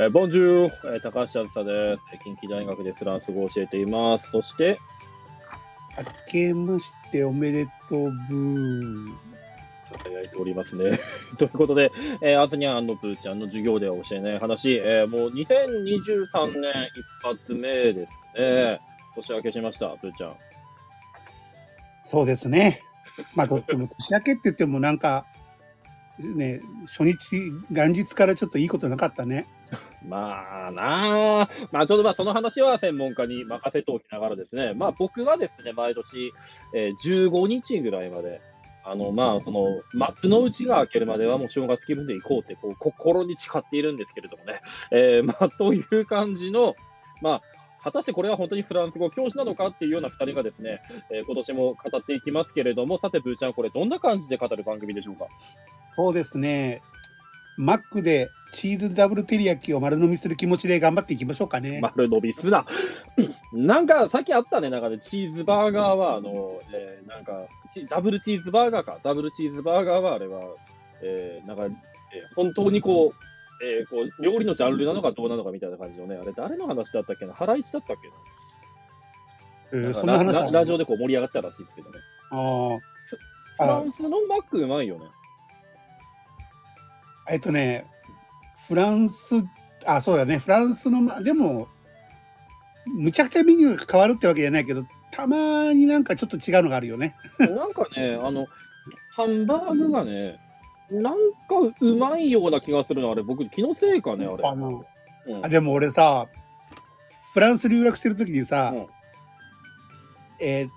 えー、ボンジュー、えー、高橋あずさです。近畿大学でフランス語を教えています。そして、明けましておめでとうブー。輝いておりますね。ということで、えー、あずにゃんのぷーちゃんの授業では教えない話、えー、もう2023年一発目ですね。年明けしました、ぷーちゃん。そうですね。まあ、とっても年明けって言ってもなんか、ね、初日、元日からちょっといいことなかったね。まあなあ、まあちょっとまあその話は専門家に任せておきながらですね、まあ僕はですね、毎年、えー、15日ぐらいまで、あのまあそのマップの内が明けるまではもう正月気分で行こうってこう心に誓っているんですけれどもね、えー、まあという感じの、まあ果たしてこれは本当にフランス語教師なのかっていうような2人がですね、えー、今年も語っていきますけれども、さて、ブーちゃん、これどんな感じで語る番組でしょうか？そうですね。マックでチーズダブルテリヤキを丸飲みする気持ちで頑張っていきましょうかね。丸飲みすな。なんか、さっきあったね、なんかね、チーズバーガーは、あの、えー、なんか、ダブルチーズバーガーか。ダブルチーズバーガーは、あれは、えー、なんか、えー、本当にこう、えー、こう、料理のジャンルなのかどうなのかみたいな感じのね、あれ誰の話だったっけな？ハライチだったっけな,、えー、そんな話ララジオでこう盛り上がったらしいですけどね。あフランスのマックうまいよね。えっとね、フランス、あ、そうだね、フランスの、でも、むちゃくちゃメニューが変わるってわけじゃないけど、たまになんかちょっと違うのがあるよね。なんかね、あの、ハンバーグがね、なんかうまいような気がするの、あれ、僕、気のせいかね、あれ。あの、うん、あでも俺さ、フランス留学してる時にさ、うん、えー、っ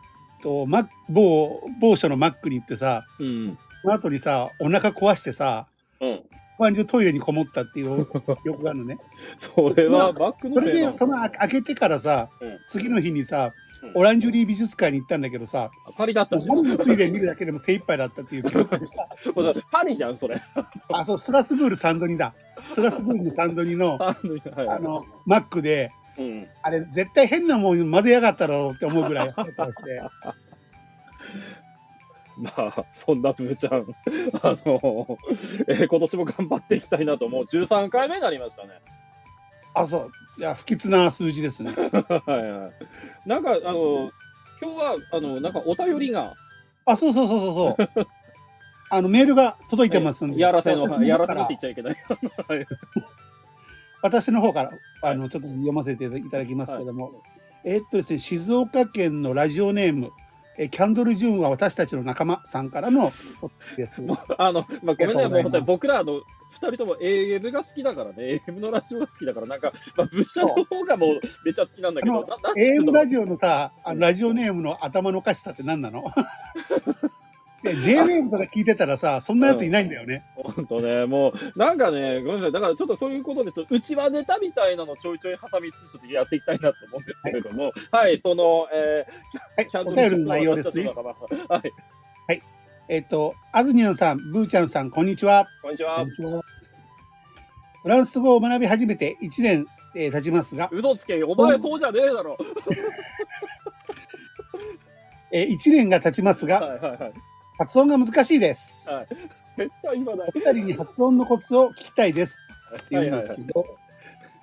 と、マ某、某所のマックに行ってさ、うん、その後にさ、お腹壊してさ、うん、晩中トイレにこもったっていう よくあるのね。それはバックのそれで、その開けてからさ、うん、次の日にさ、オランジュリー美術館に行ったんだけどさ、パリだったん。パリの水蓮見るだけでも精一杯だったっていう 記憶パリじゃん、それ。あ、そう、スラスブールサンドニだ。スラスブールのサンドニの、はい、あの、マックで、うん、あれ、絶対変なもん混ぜやがったろうって思うぐらいして。まあ、そんなブーちゃん、あの、えー、今年も頑張っていきたいなと、もう13回目になりましたね。あ、そう。いや、不吉な数字ですね。はいはい。なんか、あの、今日は、あの、なんかお便りが。あ、そうそうそうそうそう。あの、メールが届いてますんで。やらせの、やらせのって言っちゃいけない。私の方から、あの、ちょっと読ませていただきますけども。はい、えー、っとですね、静岡県のラジオネーム、えキャンドル・ジュンは私たちの仲間さんからのです。あの、まあ、ごめんね、もう本当に僕らあの二人とも AM が好きだからね、AM のラジオが好きだから、なんか、まあ、ブッシャの方がもうめっちゃ好きなんだけど、AM ラジオのさ、あのラジオネームの頭のおかしさって何なの？?JWAVE とか聞いてたらさ、そんなやついないんだよね。本当ね、もう、なんかね、ごめんなさい、だからちょっとそういうことで、うちはネタみたいなのちょいちょい挟みつつ、ちょっとやっていきたいなと思うんですけれども、はい、はい、その、えー、キャンドルの内容ですね。はい。はい。えっ、ー、と、あずにゃんさん、ブーちゃんさん、こんにちは。こんにちは。フランス語を学び始めて1年、えー、経ちますが。うそつけ、お前そうじゃねえだろ。えー、1年が経ちますが、はいはいはい、発音が難しいです。はい。めっちゃ今だ。お二人に発音のコツを聞きたいです。って言うんですけど、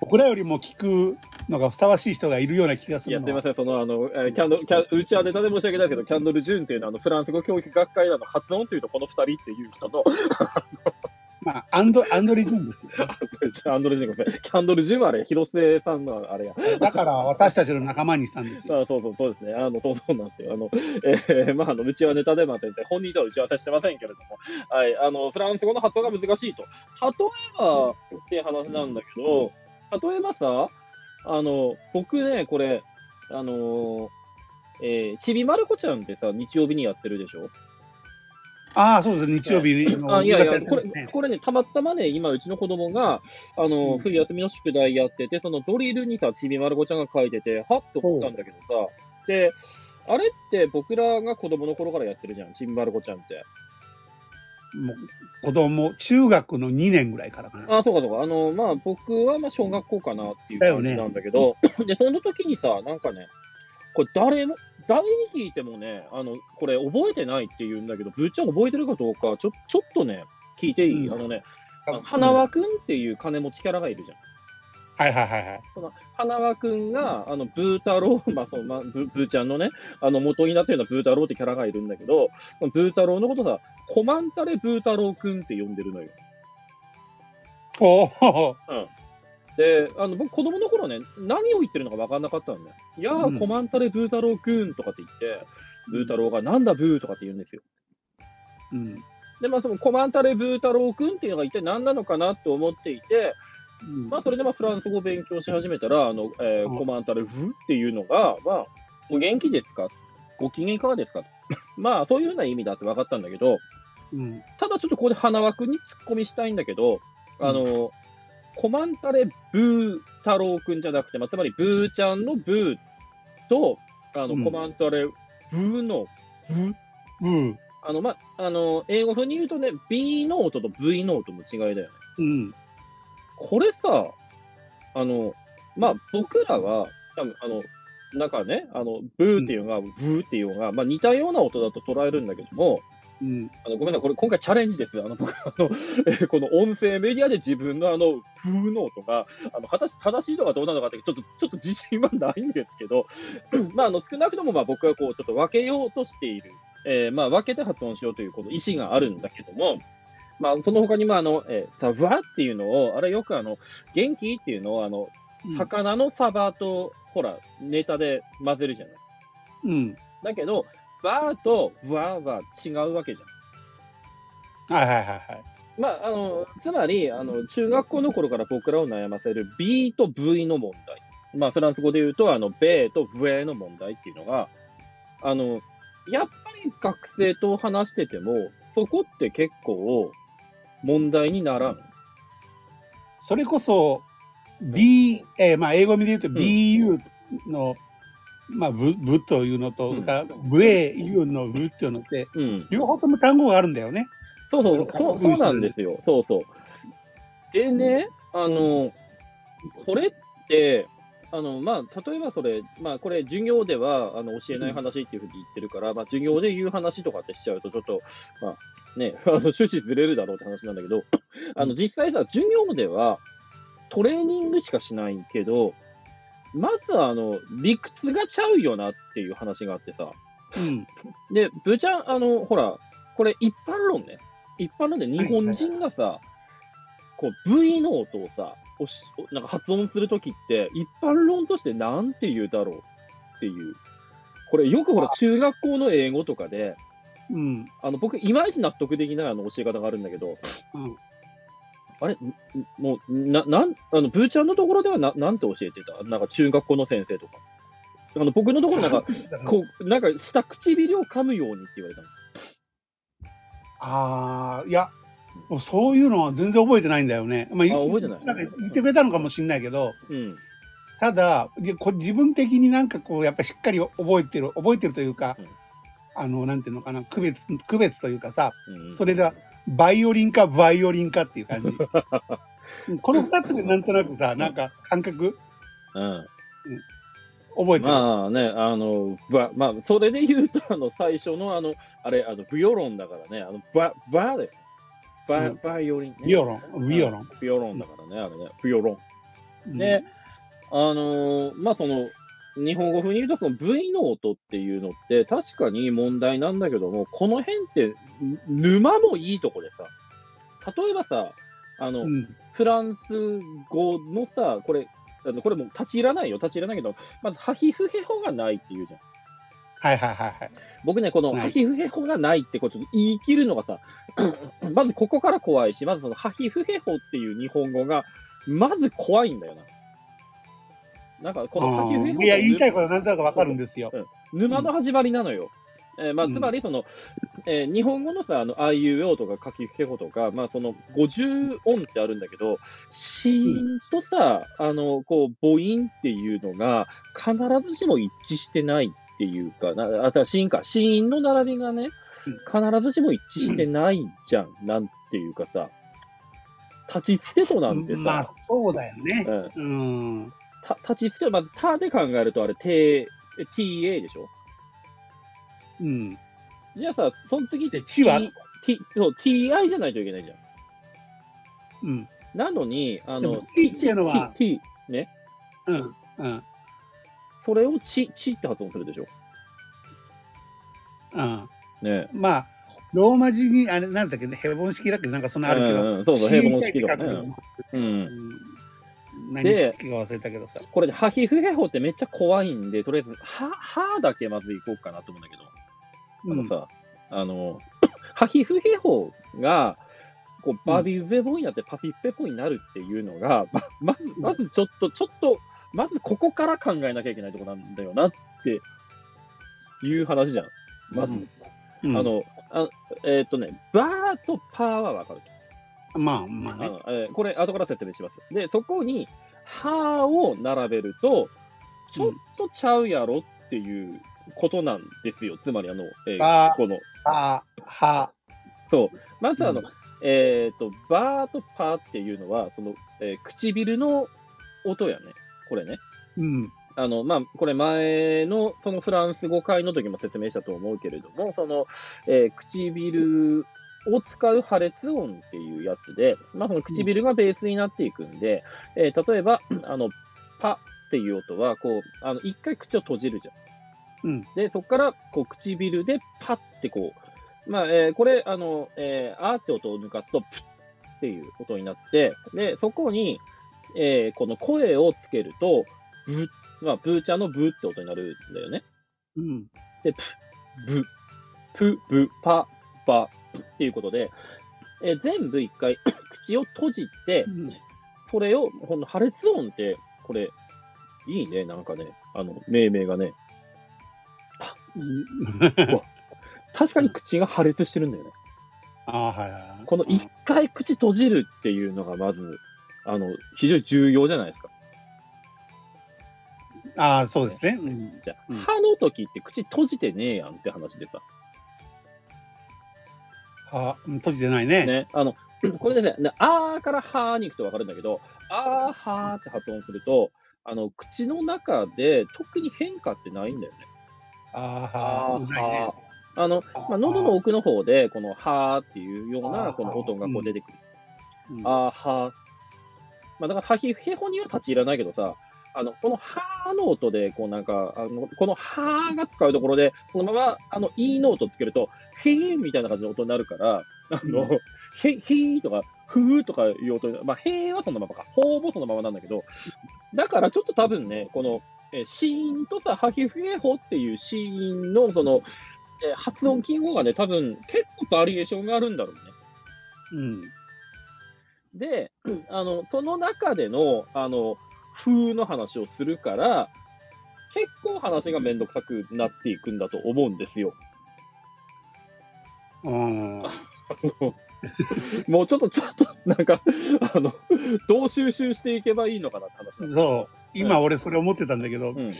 僕らよりも聞くのがふさわしい人がいるような気がするいや、すみません、その、あの、えー、キャンドル、キャうちはネタで申し訳ないけど、キャンドル・ジュンっていうのは、あの、フランス語教育学会の発音というと、この二人っていう人の、まあ、アンド、アンドレ・ジュンですよ、アンドレ・ジュン、ごめん。キャンドル・ジュンはあれ、広末さんのあれや。だから、私たちの仲間にしたんですよ。あそうそう、そうですね。あの、そうそうなんですよ。あの、えー、まあ、あの、うちはネタで待ってて、本人とは打ち合わせしてませんけれども、はい、あの、フランス語の発音が難しいと。例えば、っていう話なんだけど、例えばさ、あの、僕ね、これ、あの、えー、ちびまる子ちゃんってさ、日曜日にやってるでしょ？ああ、そうです、日曜日の、あいやいや、これ、これね、たまたまね、今、うちの子供が、あの、うん、冬休みの宿題やってて、そのドリルにさ、ちびまる子ちゃんが書いてて、はっと思ったんだけどさ、で、あれって僕らが子供の頃からやってるじゃん、ちびまる子ちゃんって。もう子供中学の2年ぐらいからかな。あそうかそうか。あの、まあ、僕はまあ小学校かなっていう感じなんだけど、ね、で、その時にさ、なんかね、これ誰も、誰に聞いてもね、あの、これ覚えてないって言うんだけど、ぶっちゃん覚えてるかどうか、ちょ、ちょっとね、聞いていい、うん、あのね、花輪くんっていう金持ちキャラがいるじゃん。はいはいはいはい。その花輪くんが、あの、ブー太郎、まあ、その、まあ、ブブーちゃんのね、あの、元になってるようなブー太郎ってキャラがいるんだけど、ブー太郎のことさ、コマンタレブー太郎くんって呼んでるのよ。おお。で、あの、僕、子供の頃ね、何を言ってるのか分かんなかったんだよ。いやー、うんコマンタレブー太郎くんとかって言って、ブー太郎が、なんだブーとかって言うんですよ。うん。で、まあ、そのコマンタレブー太郎くんっていうのが一体何なのかなと思っていて、まあ、それでまあフランス語を勉強し始めたら、あの、えーうんコマンタレブっていうのが、まあ、お元気ですか？ご機嫌いかがですか？と まあ、そういうような意味だって分かったんだけど、うん。ただちょっとここで花輪くんに突っ込みしたいんだけど、あの、 Comment allez-vous 太郎くんじゃなくて、まあ、つまりブーちゃんのブーと、あの、うん Comment allez-vous のブうん。あの、まあ、あの、英語風に言うとね、B ノートと V ノートの違いだよね。うん。これさ、あの、まあ、僕らは、多分あの、なんかね、あの、ブーっていうのが、ブーっていうのが、まあ、似たような音だと捉えるんだけども、うん。あのごめんなさい、これ今回チャレンジです。あの、僕、あの、えーこの音声メディアで自分のあの、風の音が、あの、果たして正しいのかどうなのかって、ちょっと、ちょっと自信はないんですけど、まあ、あの、少なくとも、まあ、僕はこう、ちょっと分けようとしている。えーまあ、分けて発音しようという、この意思があるんだけども、まあ、その他にも、あの、えー、サバっていうのを、あれよくあの、元気っていうのを、あの、魚のサバと、ほら、ネタで混ぜるじゃない。うん。だけど、バーとワーは違うわけじゃん。はいはいはいはい。まあ、あの、つまり、あの、中学校の頃から僕らを悩ませる B と V の問題。まあ、フランス語で言うと、あの、ベーとブエの問題っていうのが、あの、やっぱり学生と話してても、そこって結構問題にならん。それこそ、B、えーまあ、英語で言うと BU の、まあ、ブ、ブというのと、うんからブエ U のブっていうのって、うん。両方とも単語があるんだよね。そうそう、そうそうなんですよ。そうそう。でね、あの、これって、あの、まあ、例えばそれ、まあ、これ、授業では、あの、教えない話っていうふうに言ってるから、まあ、授業で言う話とかってしちゃうと、ちょっと、まあ、ね、あの、趣旨ずれるだろうって話なんだけど、あの、実際さ、授業では、トレーニングしかしないけど、まずあの、理屈がちゃうよなっていう話があってさ、うん。で、ブーちゃん、あの、ほら、これ一般論ね。一般論で日本人がさ、こう、V の音をさ、おしなんか発音するときって、一般論としてなんて言うだろうっていう。これよくほら、中学校の英語とかで、うん。あの、僕、いまいち納得できないあの教え方があるんだけど、うん。あれ？もう、な、なん、あの、ブーちゃんのところではな、なんて教えてた？なんか中学校の先生とか。あの、僕のところなんか、こう、なんか下唇を噛むようにって言われたの。ああ、いや、もうそういうのは全然覚えてないんだよね。まあ、あ覚えてないんか言ってくれたのかもしれないけど、うん。ただ、こ自分的になんかこう、やっぱりしっかり覚えてる、覚えてるというか、うんあの、なんていうのかな、区別、区別というかさ、うんそれが、バイオリンかバイオリンかっていう感じ。う んこの二つでなんとなくさ、なんか感覚？うん。覚えてる？まあね、あの、ば、まあ、それで言うと、あの、最初のあの、あれ、あの、ビオロンだからね、あの、バ、バで、バ、うんバイオリン、ね。ビオロン、ビオロン。ビオロンだからね、あれね、ビオロン。うんで、あのーまあ、その、日本語風に言うと、その V の音っていうのって、確かに問題なんだけども、この辺って、ぬ沼もいいとこでさ、例えばさ、あの、うんフランス語のさ、これ、あのこれもう立ち入らないよ、立ち入らないけど、まず、ハヒフヘホがないっていうじゃん。はいはいはいはい。僕ね、このはいハヒフヘホがないってこうちょっと言い切るのがさ、まずここから怖いし、まずそのハヒフヘホっていう日本語が、まず怖いんだよな。なんかこのハヒフヘホいや、言いたいことはなんとなくわかるんですよ。沼の始まりなのよ。えーまあ、うん。つまりその、えー日本語のさ、あの、あいうえおとか書きふけほとか、まあその50音ってあるんだけど、子音とさ、あの、こう、母音っていうのが必ずしも一致してないっていうか、なあ、た子音か、子音の並びがね、必ずしも一致してないじゃん、なんていうかさ、立ちつてとなんてさ、まあ、そうだよね。うん。うん。た立ちつてと、まず、たで考えるとあれ、て、ta でしょ？うん。じゃあさ、その次ってで地は T, そう TI じゃないといけないじゃん。うん。なのに、あの T っていうのは T、ね？うん。うん。それをチ、チって発音するでしょ？うん。ね。まあ、ローマ字に、あれ、なんだっけね、ヘボン式だっけ？なんかそんなあるけど。うんうんそうそう平凡式とかねうん。うん何で式か忘れたけどさ。これで、ハヒフヘホってめっちゃ怖いんで、とりあえず、は、はだけまず行こうかなと思うんだけど。あのさ、あの、ハヒフヘホが、こう、バビウベボになってパピッペポになるっていうのが、ま、まず、まずちょっと、ちょっと、まずここから考えなきゃいけないとこなんだよなっていう話じゃん。まず。うんあ、の、あえーっとね、バーとパーはわかる。まあまあね。あのえーこれ、後から説明します。で、そこに、はを並べると、ちょっとちゃうやろっていうことなんですよ。つまり、あの、えーあーこの、あ、は、そう。まず、あの、うんえっ、と、バーとパーっていうのは、その、えー唇の音やね。これね。うん。あの、まあ、これ前の、そのフランス語会の時も説明したと思うけれども、その、えー唇を使う破裂音っていうやつで、まあ、その唇がベースになっていくんで、えー例えば、あの、パっていう音は、こう、あの、一回口を閉じるじゃん。うん。で、そこから、こう、唇でパってこう、まあ、えーこれ、あの、えーあーって音を抜かすと、プッっていう音になって、で、そこに、えーこの声をつけると、ブまあ、ブーチャのブって音になるんだよね。うん。で、プ、ブ、プ、ブ、パ、バっていうことで、えー全部一回 口を閉じて、それを、この破裂音って、これ、いいね、なんかね、あの、命名がね。確かに口が破裂してるんだよね。ああ、はいはい。この一回口閉じるっていうのがまず、あの、非常に重要じゃないですか。ああ、そうですね。うんじゃあ、うん歯の時って口閉じてねえやんって話でさ。はうん閉じてないね。ね。あの、これですね、ねあーからはーに行くとわかるんだけど、あーはーって発音すると、あの、口の中で特に変化ってないんだよね。ああ、あーはないねはー。あの、まあ、喉の奥の方で、このはーっていうような、あーこの音がこう出てくる。うんあーはー。まあ、だから、はひ、へほには立ち入らないけどさ、あの、このはーの音で、こうなんか、あの、このはーが使うところで、そのまま、あの、いいの音つけると、へーみたいな感じの音になるから、あの、うへ、へーとか、ふーとかいう音に、まあ、へーはそのままか、ほーもそのままなんだけど、だからちょっと多分ね、この、えー、シーンとさ、はひふへほっていうシーンの、その、えー発音記号がね、多分結構バリエーションがあるんだろうね。うん。で、あの、その中での、あの、風の話をするから、結構話がめんどくさくなっていくんだと思うんですよ。うん。もうちょっと、ちょっと、なんか、あの、どう収集していけばいいのかなって話そう。今俺それ思ってたんだけど、うん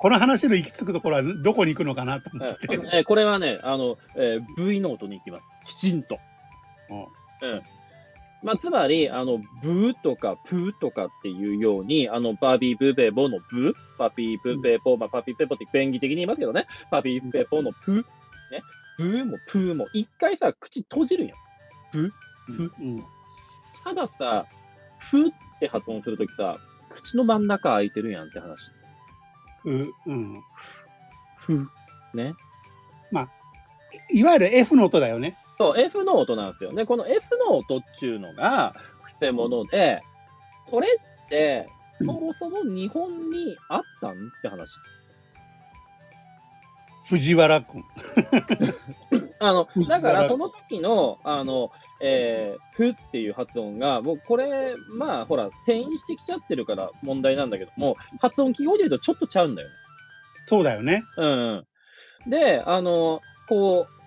この話の行き着くところはどこに行くのかなと思って。えーこれはね、あの、えー V ノートに行きます。きちんと。うん。まあ、つまり、あの、ブーとかプーとかっていうように、あの、バビーブベボのブー、パピーブベボ、まあ、パピーペポって便宜的に言いますけどね、パピーペポのプー、ね、ブーもプーも、一回さ、口閉じるやん。うん。たださ、フって発音するときさ、口の真ん中開いてるやんって話。ううん。ふ。ね。いわゆる F の音だよね。そう、F の音なんですよ。で、この F の音っていうのが、くせ者で、これって、そもそも日本にあったんって話。藤原君。あの、だからその時の、あの、えー、ふっていう発音が、もうこれ、まあ、ほら、転移してきちゃってるから問題なんだけども、発音記号で言うとちょっとちゃうんだよね。そうだよね。うん。で、あの、こう、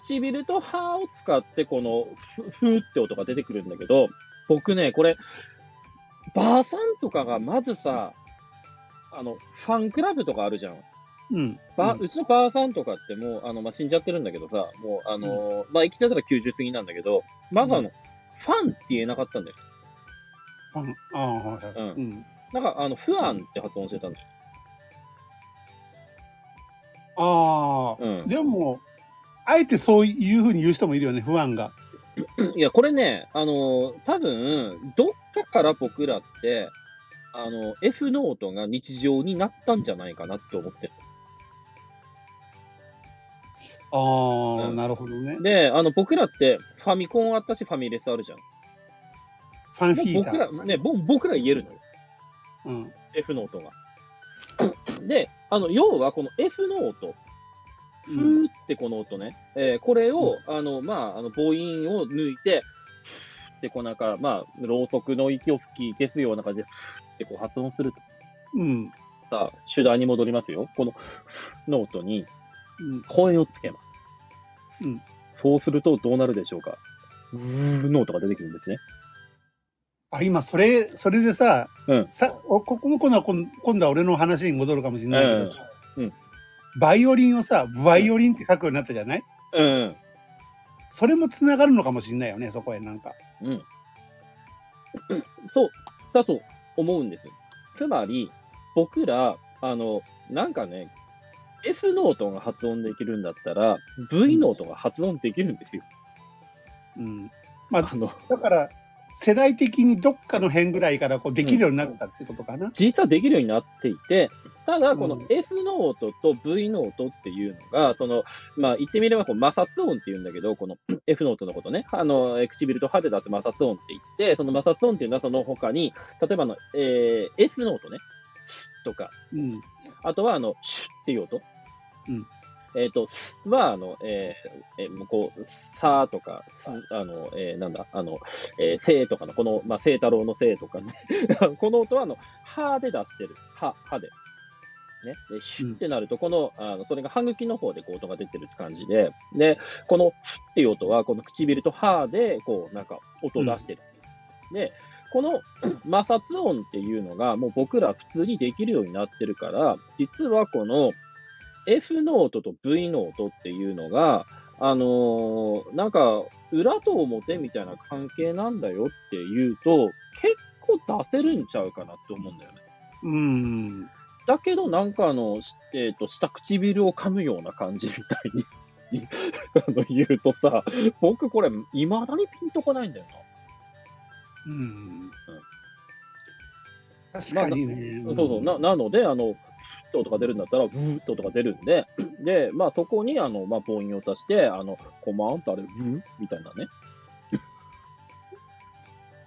唇と歯を使って、この、ふ、ふーって音が出てくるんだけど、僕ね、これ、ばあさんとかがまずさ、あの、ファンクラブとかあるじゃん。うん。ば、ううんちのばあさんとかってもう、あの、まあ、死んじゃってるんだけどさ、もう、あの、まあ、生きてたら90過ぎなんだけど、まずあの、ファンって言えなかったんだよ。うんああ、はいはい。うんうん。なんか、あの、フアンって発音してたんだよ。ああ、うん。でも、あえてそういうふうに言う人もいるよね、不安が。いや、これね、あのー多分、どっかから僕らって、あの、F ノートが日常になったんじゃないかなって思ってる。ああ、うんなるほどね。で、あの、僕らってファミコンあったし、ファミレスあるじゃん。ファンヒータ僕ら、ー。ね、ぼ僕ら言えるのよ。うん。F ノートが。で、あの、要はこの F の音、ふうんーってこの音ね、えーこれを、あの、まあ、あの、母音を抜いて、ふーってこうなんか、まあ、ろうそくの息を吹き消すような感じで、ふーってこう発音すると。うん。さあ、主題に戻りますよ。このふーノートにうん。声をつけます。うんそうするとどうなるでしょうか。うーノートが出てくるんですね。あ、今、それ、それでさ、うんさおここも今度は、今今度は俺の話に戻るかもしれないけどさ、うんうんバイオリンをさ、バイオリンって書くようになったじゃない？うん。それもつながるのかもしれないよね、そこへなんか。うん。そう、だと思うんですよ。つまり、僕ら、あの、なんかね、F ノートが発音できるんだったら、V ノートが発音できるんですよ。うん。まあ、あの、だから、世代的にどっかの辺ぐらいからこうできるようになったってことかな。実はできるようになっていて、ただ、このうん F ノートと V ノートっていうのが、その、まあ、言ってみればこう摩擦音って言うんだけど、この F ノートのことね、あの、えー唇と歯で出す摩擦音って言って、その摩擦音っていうのはその他に、例えばあの、えー S ノートね、とか、うん。あとは、あの、シュッっていう音。うん。えっ、と、スは、あの、えーえーこう、さーとか、すあの、えーなんだ、あの、えー、せーとかの、この、まあ、せい太郎のせいとかね。この音は、あの、歯で出してる。歯、歯で。ね。で、シュッってなると、この、あの、それが歯茎の方でこう音が出てるって感じで、で、この、ふっていう音は、この唇と歯で、こう、なんか、音を出してる。で、この 摩擦音っていうのが、もう僕ら普通にできるようになってるから、実はこの F ノートと V ノートっていうのが、あのーなんか、裏と表みたいな関係なんだよっていうと、結構出せるんちゃうかなって思うんだよね。うん。だけど、なんかあの、しえっ、と、下唇を噛むような感じみたいにあの言うとさ、僕これ、未だにピンとこないんだよな。うん。確かにね。そうそう。な、なので、あの、ふーって音が出るんだったら、ブーって音が出るんで、で、まあそこに、あの、まあ母音を足して、あの、コマンとあれ、ブーみたいなね。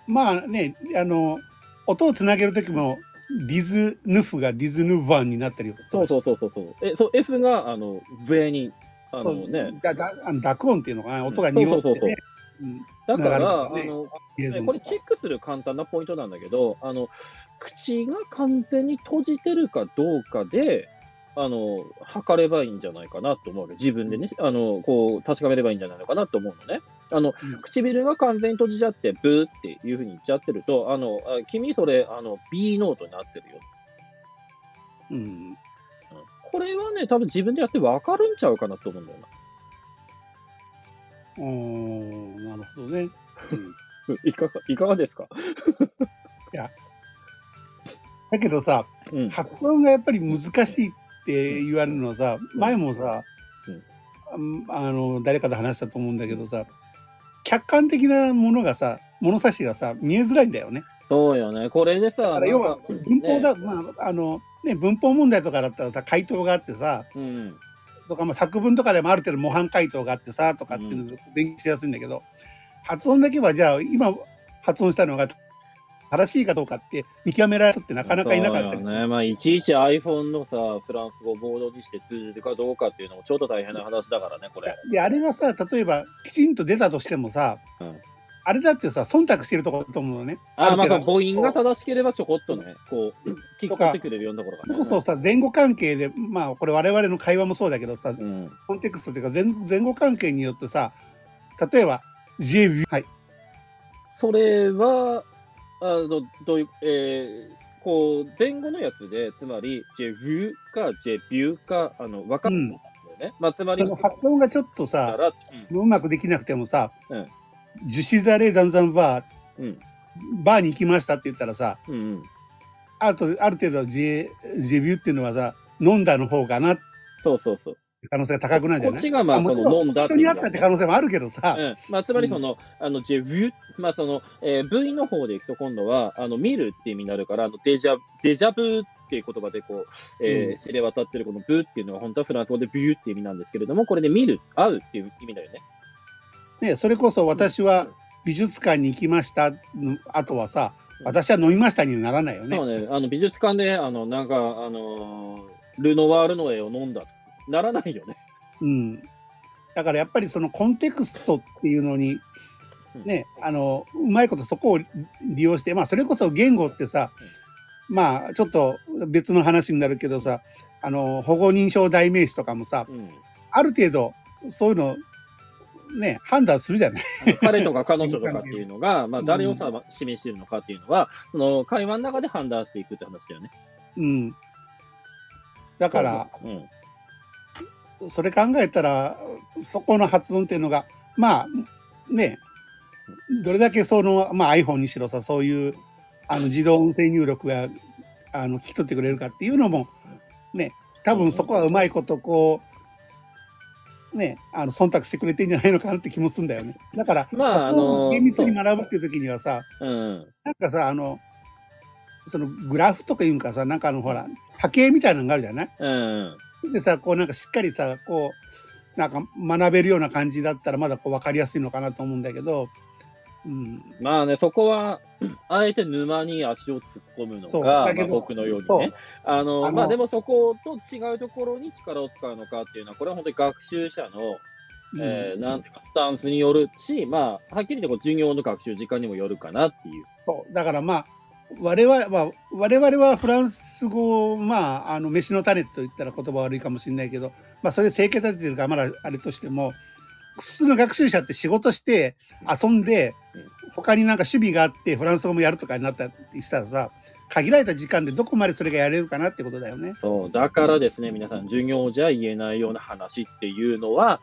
まあね、あの、音をつなげるときも、ディズヌフがディズヌバンになったりそうそうそうそうそう。え、そう、F が、あの、上に、あそうのね、だだあの濁音っていうのかな、音が濁って、ね。そうそうそううんだから、つながるとあの、これチェックする簡単なポイントなんだけど、あの、口が完全に閉じてるかどうかで、あの、測ればいいんじゃないかなと思うわけ。自分でね、あの、こう、確かめればいいんじゃないのかなと思うのね。あの、うん唇が完全に閉じちゃって、ブーっていうふうに言っちゃってると、あの、あ君それ、あの、B ノートになってるよ。うん。うんこれはね、多分自分でやって分かるんちゃうかなと思うんだよな。おーなるほどね。う んいかが、いかがですか？だけどさ、うん。発音がやっぱり難しいって言われるのはさ、前もさ、うんあの、誰かと話したと思うんだけどさ、客観的なものがさ、物差しがさ、見えづらいんだよね。そうよね。これでさ、要は文法だ、ねまあ、あの、ね、文法問題とかだったらさ、回答があってさ、うん。とか、まあ、作文とかでもある程度模範回答があってさ、とかっていうので勉強しやすいんだけど、発音だけはじゃあ、今発音したのが正しいかどうかって見極められる人ってなかなかいなかったりすね。まあ、いちいち iPhone のさ、フランス語ボードにして通じるかどうかっていうのもちょっと大変な話だからね、これ。で、あれがさ、例えばきちんと出たとしてもさ、うんあれだってさ、忖度してるとこと思うのね。あ、まあ、る程度母音が正しければちょこっとね、こう、聞き取ってくれるようなところがね。こそさ、前後関係で、まあ、これ我々の会話もそうだけどさ、うん。コンテクストというか前前後関係によってさ、例えば、J はい、それは、あの、どういう、えー、こう、前後のやつで、つまり、ジェビューか、ジェビューか、あの、分かるんだよね。まあ、つまり、その発音がちょっとださ、ら、うまくできなくてもさ、うんジュシザレダンザンバー、うん、バーに行きましたって言ったらさ、うん、うん。あと、ある程度ジェ、ジェビューっていうのはさ、飲んだの方かな。そうそうそう。可能性が高くなるんじゃない？こっちがまあ、その、飲んだ人に会ったって可能性もあるけどさ。うん。まあ、つまりその、あの、ジェヴュ、まあ、その、えー、V の方でいくと今度は、あの、見るっていう意味になるから、あの、デジャ、デジャブっていう言葉でこう、えー、知れ渡ってるこのブっていうのは本当はフランス語でビューっていう意味なんですけれども、これで見る、会うっていう意味だよね。ね、それこそ私は美術館に行きましたの後はさ、私は飲みましたにはならないよね。そうね、あの美術館で、あの、なんか、あのー、ルノワールの絵を飲んだと。ならないよね。うん。だからやっぱりそのコンテクストっていうのに、ね、あの、うまいことそこを利用して、まあそれこそ言語ってさ、まあちょっと別の話になるけどさ、あの、保護認証代名詞とかもさ、うん、ある程度そういうのね、判断するじゃない。彼とか彼女とかっていうのが、まあ、誰をさ、うん、示しているのかっていうのは、その会話の中で判断していくって話だよね。うん。だから、うん、それ考えたら、そこの発音っていうのが、まあ、ね、どれだけその、まあ、iPhone にしろさ、そういうあの自動運転入力があの聞き取ってくれるかっていうのも、ね、多分そこはうまいことこう、ね、あの忖度してくれてんじゃないのかなって気もするんだよね。だから、まあ、あの厳密に学ぶっていう時にはさ、うん、なんかさ、あの、そのグラフとかいうんかさ、なんかあのほら、波形みたいなのがあるじゃない、うん、でさ、こうなんかしっかりさ、こう、なんか学べるような感じだったらまだこう分かりやすいのかなと思うんだけど、うん、まあね、そこは、あえて沼に足を突っ込むのが、まあ、僕のようにね。あの、あのまあでもそこと違うところに力を使うのかっていうのは、これは本当に学習者の、うん、えー、なんていうか、スタンスによるし、まあ、はっきりとこう授業の学習時間にもよるかなっていう。そう。だからまあ、我々は、我々はフランス語を、まあ、あの、飯の種と言ったら言葉悪いかもしれないけど、まあ、それで生計立ててるから、まだあれとしても、普通の学習者って仕事して遊んで、他になんか趣味があってフランス語もやるとかになったりしたらさ、限られた時間でどこまでそれがやれるかなってことだよね。そう、だからですね、皆さん、授業じゃ言えないような話っていうのは、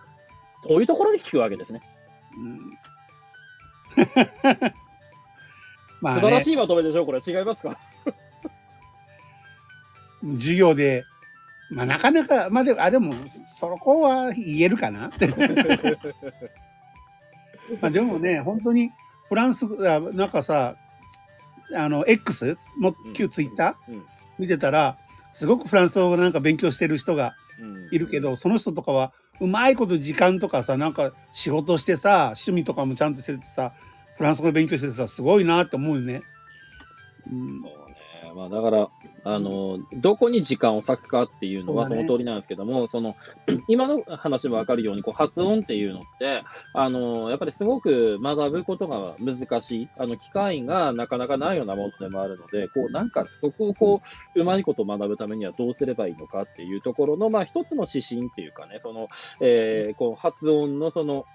こういうところで聞くわけですね。うん まあ、ね、素晴らしいまとめでしょう、これ。違いますか？授業でまあ、なかなか、まあでも、あ、でも、そこは言えるかな？まあでもね、本当に、フランス、なんかさ、あの、X も、旧ツイッター、見てたら、すごくフランス語をなんか勉強してる人がいるけど、その人とかは、うまいこと時間とかさ、なんか仕事してさ、趣味とかもちゃんとしててさ、フランス語勉強しててさ、すごいなって思うよね。うん、まあ、だから、あの、どこに時間を割くかっていうのはその通りなんですけども、そ、ね,、の、今の話もわかるように、こう、発音っていうのって、あの、やっぱりすごく学ぶことが難しい、あの、機会がなかなかないようなものでもあるので、こう、なんか、そこをこう、うまいこと学ぶためにはどうすればいいのかっていうところの、まあ、一つの指針っていうかね、その、えー、こう、発音のその、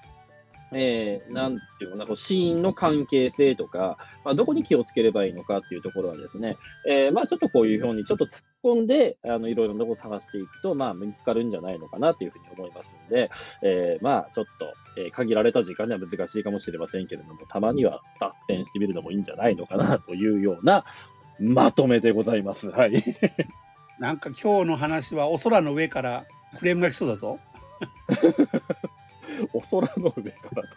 えー、なんていうのかな、こうシーンの関係性とか、まあ、どこに気をつければいいのかっていうところはですね、えー、まあちょっとこういうふうにちょっと突っ込んで、あの、いろいろなところを探していくと、まあ見つかるんじゃないのかなっていうふうに思いますので、えー、まあちょっと、えー、限られた時間では難しいかもしれませんけれども、たまには脱線してみるのもいいんじゃないのかなというようなまとめでございます。はい。なんか今日の話はお空の上からフレームが来そうだぞ。お空の上からと。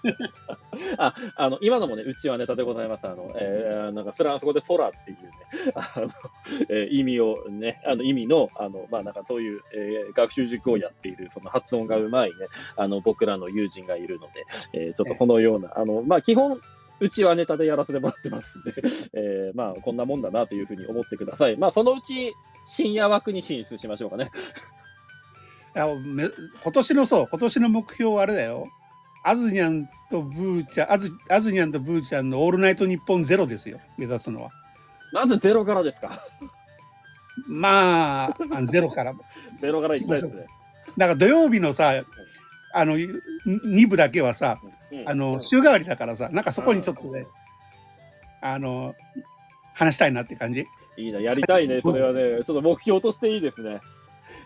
あ、あの、今のもね、うちはネタでございます。あの、えー、なんかフランス語で空っていうね、あの、えー、意味をね、あの、意味の、あの、まあ、なんかそういう、えー、学習塾をやっている、その発音がうまいね、あの、僕らの友人がいるので、えー、ちょっとそのような、あの、まあ、基本、うちはネタでやらせてもらってますんで、えー、まあ、こんなもんだなというふうに思ってください。まあ、そのうち、深夜枠に進出しましょうかね。あめ今年のそう、今年の目標はあれだよ。アズニャンとブーちゃん、アズアズニャンとブーちゃんのオールナイトニッポンゼロですよ、目指すのは。まずゼロからですか？まあ、あゼロから。ゼロからいきたいですね。だから土曜日のさ、あの、2部だけはさ、うん、あの、週替わりだからさ、なんかそこにちょっとね、あの、話したいなって感じ。いいな、やりたいね、それはね、ちょっと目標としていいですね。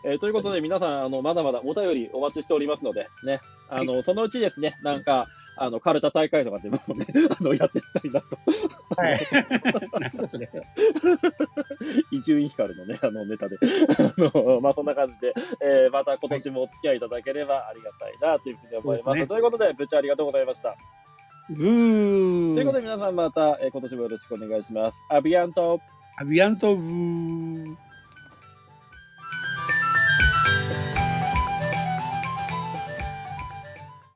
えー、ということで、皆さん、あの、まだまだお便りお待ちしておりますので、ね、あの、そのうちですね、なんか、あの、カルタ大会とかでもね、あの、やっていきたいなと。はい。なんだそれ。伊集院光のね、あの、ネタで。あの、まあ、そんな感じで、えーまた今年もお付き合いいただければありがたいな、というふうに思います。すねということで、部長ありがとうございました。ブー。ということで、皆さんまた、えー今年もよろしくお願いします。アビアントアビアントブー。